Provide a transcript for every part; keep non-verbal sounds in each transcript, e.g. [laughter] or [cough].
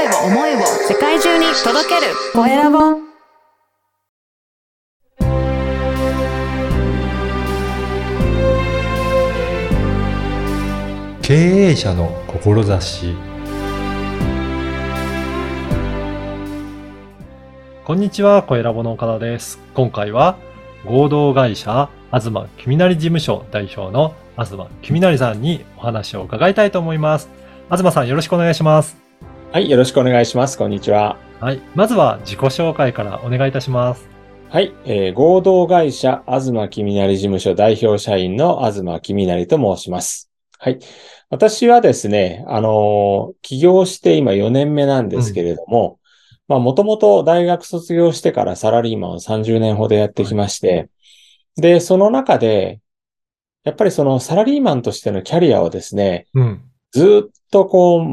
声を、思いを世界中に届けるコエラボ。経営者の志こんにちは、コエラボの岡田です。今回は合同会社東君成事務所代表の東君成さんにお話を伺いたいと思います。東さんよろしくお願いします。はい、よろしくお願いします。こんにちは。はい。まずは自己紹介からお願いいたします。はい、えー合同会社東君成事務所代表社員の東君成と申します。はい。私はですね、あのー起業して今4年目なんですけれども、まあ、もともと大学卒業してからサラリーマンを30年ほどやってきまして、で、その中で、やっぱりそのサラリーマンとしてのキャリアをですね、うん。ずっとこう、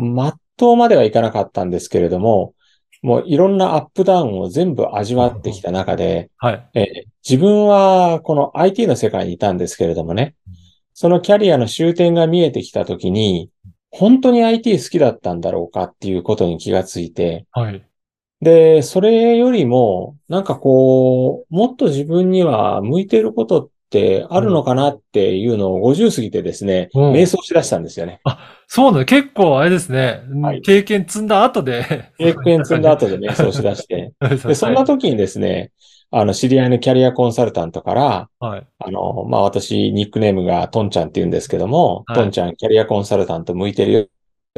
全うまではいかなかったんですけれども、もういろんなアップダウンを全部味わってきた中で、はい。えー自分はこの IT の世界にいたんですけれどもね、そのキャリアの終点が見えてきたときに、本当に IT 好きだったんだろうかっていうことに気がついて、はい。で、それよりも、なんかこう、もっと自分には向いていることってあるのかなっていうのを50過ぎてですね、うん瞑想しだしたんですよね。そうだね。結構あれですね。はい経験積んだ後で。経験積んだ後で [laughs] 瞑想しだして、で、そんな時にですね、あの、知り合いのキャリアコンサルタントから、はい。あの、まあ、私、ニックネームがトンちゃんって言うんですけども、はいトンちゃん、キャリアコンサルタント向いてるよ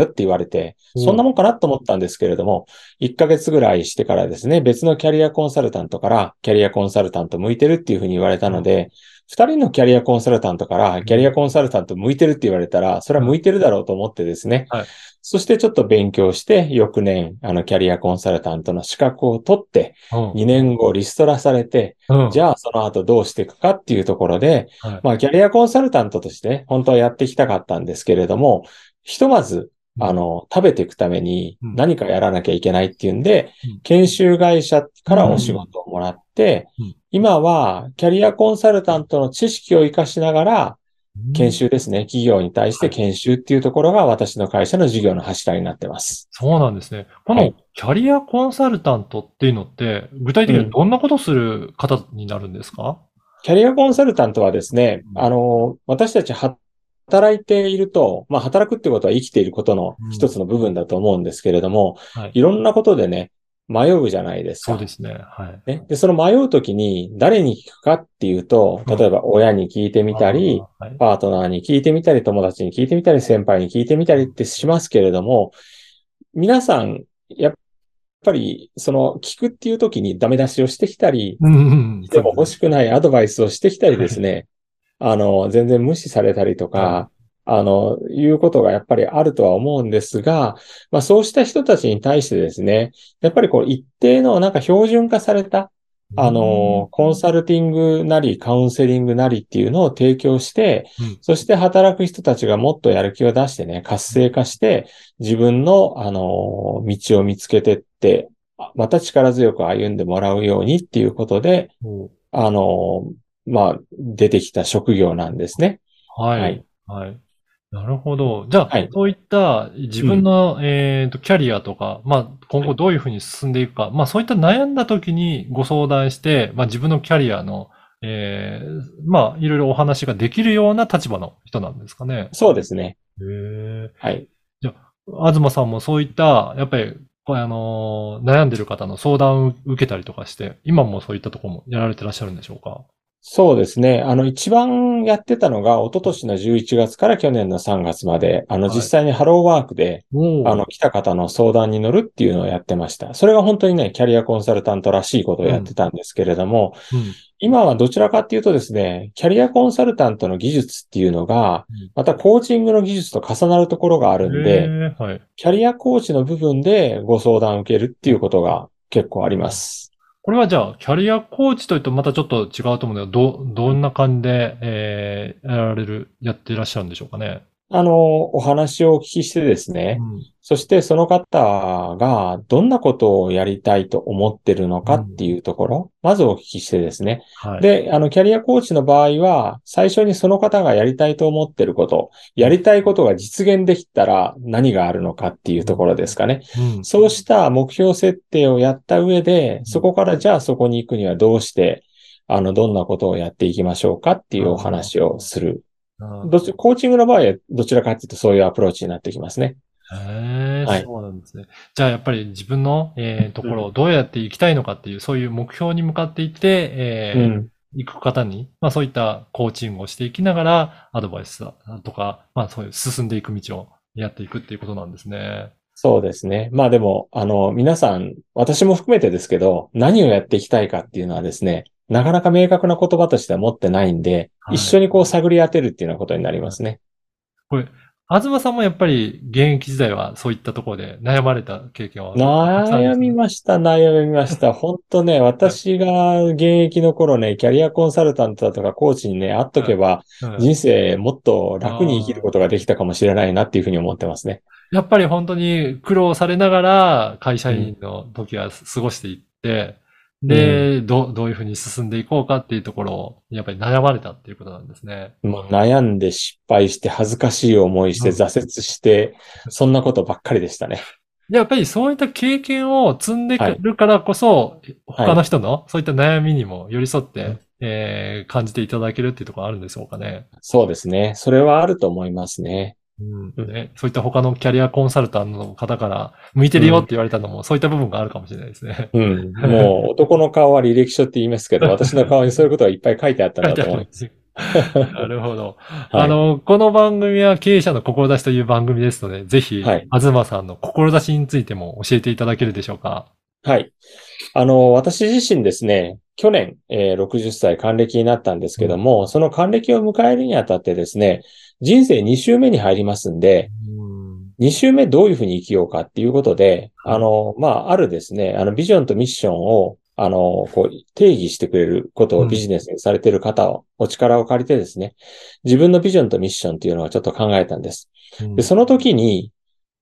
って言われて、うんそんなもんかなと思ったんですけれども、1ヶ月ぐらいしてからですね、別のキャリアコンサルタントから、キャリアコンサルタント向いてるっていうふうに言われたので、2人のキャリアコンサルタントから、キャリアコンサルタント向いてるって言われたら、それは向いてるだろうと思ってですね、はい。そしてちょっと勉強して、翌年、あの、キャリアコンサルタントの資格を取って、うん。2年後リストラされて、うん。じゃあその後どうしていくかっていうところで、はい。まあ、キャリアコンサルタントとしてね、本当はやっていきたかったんですけれども、ひとまず、あの、食べていくためにうん。何かやらなきゃいけないっていうんでうん、研修会社からお仕事をもらってうん、今はキャリアコンサルタントの知識を活かしながら、研修ですね。企業に対して研修っていうところが私の会社の事業の柱になってます。そうなんですね。このはいキャリアコンサルタントっていうのって、具体的にはどんなことする方になるんですか、キャリアコンサルタントはですね、うんあの、私たち働いていると、まあ、働くってことは生きていることの一つの部分だと思うんですけれども、はい。いろんなことでね、迷うじゃないですか。そうですね。はい。ね。で、その迷うときに誰に聞くかっていうと、例えば親に聞いてみたり、あー、はいパートナーに聞いてみたり、友達に聞いてみたり、先輩に聞いてみたりってしますけれども、皆さん、やっぱり、その、聞くっていうときにダメ出しをしてきたり、うんうん。でも欲しくないアドバイスをしてきたりですね、あの、全然無視されたりとかは、あの、いうことがやっぱりあるとは思うんですが、まあそうした人たちに対してですね、やっぱりこう一定のなんか標準化された、あの、コンサルティングなりカウンセリングなりっていうのを提供して、うんそして働く人たちがもっとやる気を出してね、活性化して、自分の、あの、道を見つけてって、また力強く歩んでもらうようにっていうことで、おあの、まあ、出てきた職業なんですね。はい。はいはい。なるほど。じゃあ、はいそういった自分の、えっと、キャリアとか、まあ、今後どういうふうに進んでいくか、まあ、そういった悩んだ時にご相談して、まあ、自分のキャリアの、えーまあ、いろいろお話ができるような立場の人なんですかね。そうですね。へえ。はい。東さんもそういった、やっぱり、これあのー悩んでる方の相談を受けたりとかして、今もそういったところもやられてらっしゃるんでしょうか？そうですね。あの、一番やってたのが、一昨年の11月から去年の3月まで、あの、はい実際にハローワークで、おあの、来た方の相談に乗るっていうのをやってました。それが本当にね、キャリアコンサルタントらしいことをやってたんですけれども、うん。今はどちらかっていうとですね、キャリアコンサルタントの技術っていうのがうん、またコーチングの技術と重なるところがあるんへで、えはい。キャリアコーチの部分でご相談を受けるっていうことが結構あります。これはじゃあ、キャリアコーチというとまたちょっと違うと思うんだけど、ど、どんな感じで、えー、やられる、やっていらっしゃるんでしょうかね？あの、お話をお聞きしてですね、うんそしてその方がどんなことをやりたいと思ってるのかっていうところ、まずお聞きしてですね。はい。で、あの、キャリアコーチの場合は、最初にその方がやりたいと思ってること、やりたいことが実現できたら何があるのかっていうところですかね。うんそうした目標設定をやった上で、そこからじゃあそこに行くにはどうして、あの、どんなことをやっていきましょうかっていうお話をする。うんどっちコーチングの場合はどちらかっていうとそういうアプローチになってきますね。へえ、はいそうなんですね。じゃあやっぱり自分の、えーところをどうやっていきたいのかっていう、そういう目標に向かっていって、えーうん。行く方に、まあそういったコーチングをしていきながら、アドバイスだとか、まあそういう進んでいく道をやっていくっていうことなんですね。そうですね。まあでも、あの、皆さん、私も含めてですけど、何をやっていきたいかっていうのはですね、なかなか明確な言葉としては持ってないんで、はい一緒にこう探り当てるっていうようなことになりますね。東さんもやっぱり現役時代はそういったところで悩まれた経験は悩みました、悩みました。[laughs] 本当ね、私が現役の頃ね、キャリアコンサルタントだとかコーチにね、会っとけば、うん人生もっと楽に生きることができたかもしれないなっていうふうに思ってますね。やっぱり本当に苦労されながら会社員の時は過ごしていって、で、どう、どういうふうに進んでいこうかっていうところを、やっぱり悩まれたっていうことなんですね。もう悩んで失敗して恥ずかしい思いしてうん挫折して、そんなことばっかりでしたね。やっぱりそういった経験を積んでくるからこそ、他の人のそういった悩みにも寄り添って、うんえー感じていただけるっていうところあるんでしょうかね。そうですね。それはあると思いますね。うんね、そういった他のキャリアコンサルタントの方から、向いてるよって言われたのも、そういった部分があるかもしれないですね。うん。もう男の顔は履歴書って言いますけど、私の顔にそういうことがいっぱい書いてあったんだと思います。[laughs] なるほど。はいあの、この番組は経営者の志という番組ですので、ぜひ、はい東さんの志についても教えていただけるでしょうか？はい。あの、私自身ですね、去年、えー60歳還暦になったんですけども、その還暦を迎えるにあたってですね、人生2周目に入りますんで、2周目どういうふうに生きようかっていうことで、はい。あの、まあ、あるですね、あの、ビジョンとミッションを、あの、こう、定義してくれることうん。をビジネスにされている方を、お力を借りてですね、自分のビジョンとミッションっていうのはちょっと考えたんです。うん。で、その時に、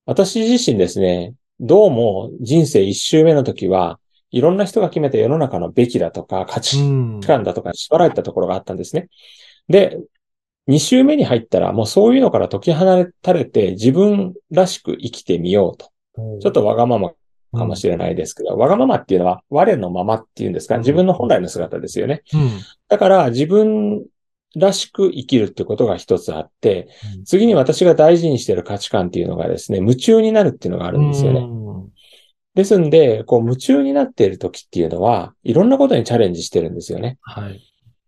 私自身ですね、どうも人生1周目の時は、いろんな人が決めた世の中のべきだとか価値うん観だとか縛られたところがあったんですね。で、2周目に入ったらもうそういうのから解き放たれて自分らしく生きてみようと。ちょっとわがままかもしれないですけど、わがままっていうのは我のままっていうんですか、うん自分の本来の姿ですよね。うんだから自分らしく生きるってことが一つあってうん、次に私が大事にしている価値観っていうのがですね、夢中になるっていうのがあるんですよね。うんですんで、こう夢中になっている時っていうのは、いろんなことにチャレンジしてるんですよね。はい。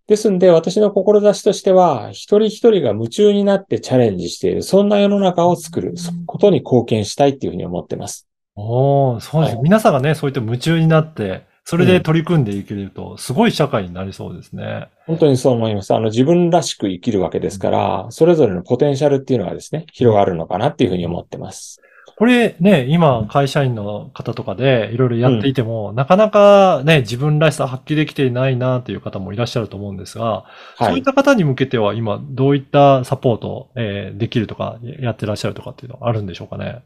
ですんで、私の志としては、一人一人が夢中になってチャレンジしている、そんな世の中を作ることに貢献したいっていうふうに思ってます。おーそうです、はい皆さんがね、そういった夢中になって、それで取り組んでいけると、すごい社会になりそうですね。本当にそう思います。あの、自分らしく生きるわけですから、それぞれのポテンシャルっていうのがですね、広がるのかなっていうふうに思ってます。これね、今、会社員の方とかでいろいろやっていても、なかなかね、自分らしさ発揮できていないなという方もいらっしゃると思うんですが、はいそういっ。た方に向けては今、どういったサポート、えーできるとか、やってらっしゃるとかっていうのはあるんでしょうかね？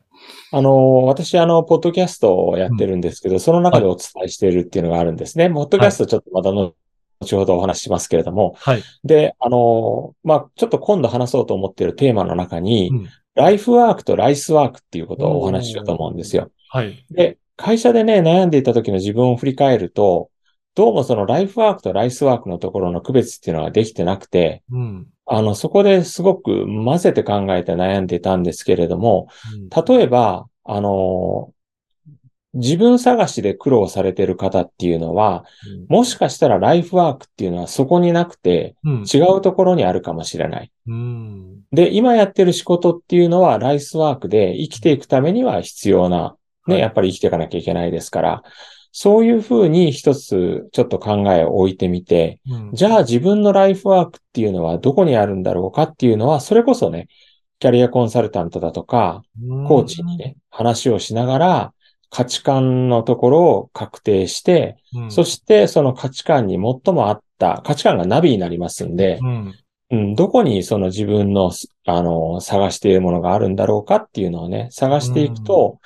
あの、私、あの、ポッドキャストをやってるんですけど、その中でお伝えしているっていうのがあるんですね。ポッドキャストちょっとまたの、後ほどお話ししますけれども、はい。で、あの、まあ、ちょっと今度話そうと思っているテーマの中に、うんライフワークとライスワークっていうことをお話ししようと思うんですよ。はい。で、会社でね、悩んでいた時の自分を振り返ると、どうもそのライフワークとライスワークのところの区別っていうのはできてなくて、うん。あの、そこですごく混ぜて考えて悩んでいたんですけれども、うん例えば、あの、自分探しで苦労されている方っていうのは、もしかしたらライフワークっていうのはそこになくて、うん。違うところにあるかもしれない。うん。で、今やってる仕事っていうのはライスワークで生きていくためには必要な、ね、はい。やっぱり生きていかなきゃいけないですから、そういうふうに一つちょっと考えを置いてみて、うん。じゃあ自分のライフワークっていうのはどこにあるんだろうかっていうのは、それこそね、キャリアコンサルタントだとか、コーチにね、話をしながら、価値観のところを確定して、うん、そしてその価値観に最も合った、価値観がナビになりますんで、うん。うん、どこにその自分のあの、探しているものがあるんだろうかっていうのをね、探していくと、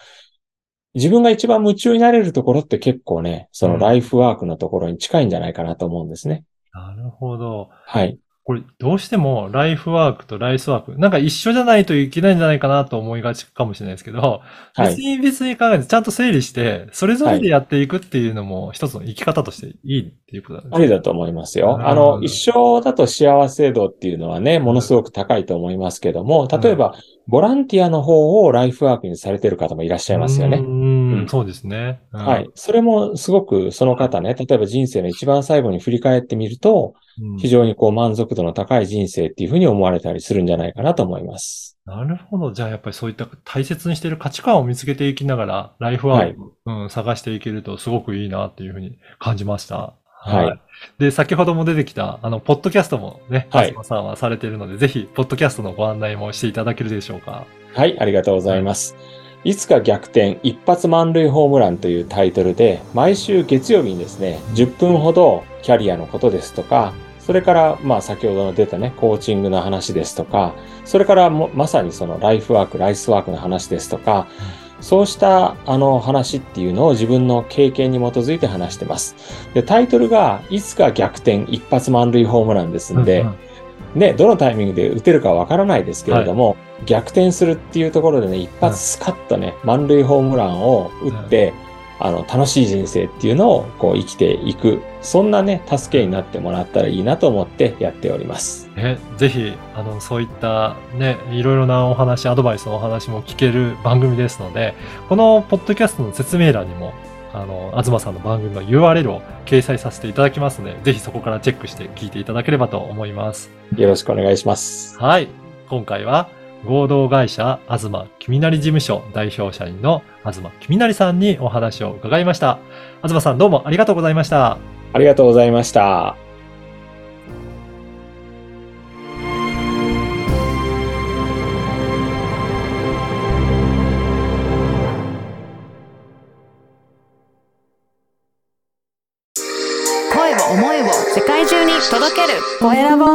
自分が一番夢中になれるところって結構ね、そのライフワークのところに近いんじゃないかなと思うんですね。なるほど。はい。これ、どうしてもライフワークとライスワーク、なんか一緒じゃないといけないんじゃないかなと思いがちかもしれないですけど、はい。別に別に考えてちゃんと整理して、それぞれでやっていくっていうのも一つの生き方としていいっていうことなんですね。ありだと思いますよ。あの、ど一生だと幸せ度っていうのはね、ものすごく高いと思いますけども、例えば、ボランティアの方をライフワークにされている方もいらっしゃいますよね。そうですね。うんはい。それもすごくその方ね、例えば人生の一番最後に振り返ってみると、うん非常にこう満足度の高い人生っていうふうに思われたりするんじゃないかなと思います。なるほど。じゃあやっぱりそういった大切にしている価値観を見つけていきながら、ライフワーク、うん、探していけるとすごくいいなっていうふうに感じました。はいで、先ほども出てきた、あの、ポッドキャストもね、はい東さんはされているので、ぜひ、ポッドキャストのご案内もしていただけるでしょうか。はい、ありがとうございます。いつか逆転一発満塁ホームランというタイトルで、毎週月曜日にですね、10分ほどキャリアのことですとか、それから、まあ先ほどの出たね、コーチングの話ですとか、それからもまさにそのライフワーク、ライスワークの話ですとか、そうしたあの話っていうのを自分の経験に基づいて話してます。で、タイトルが、いつか逆転一発満塁ホームランですんで、うんうんね、どのタイミングで打てるかわからないですけれども、逆転するっていうところでね、一発スカッとね、満塁ホームランを打って、あの、楽しい人生っていうのをこう生きていく、そんなね、助けになってもらったらいいなと思ってやっております。え、ぜひ、あの、そういったね、いろいろなお話、アドバイスのお話も聞ける番組ですので、このポッドキャストの説明欄にも、あの、東さんの番組の URL を掲載させていただきますので、ぜひそこからチェックして聞いていただければと思います。よろしくお願いします。はい。今回は、合同会社、東君成事務所代表社員の東君成さんにお話を伺いました。東さんどうもありがとうございました。ありがとうございました。声を思いを世界中に届けるコエラボ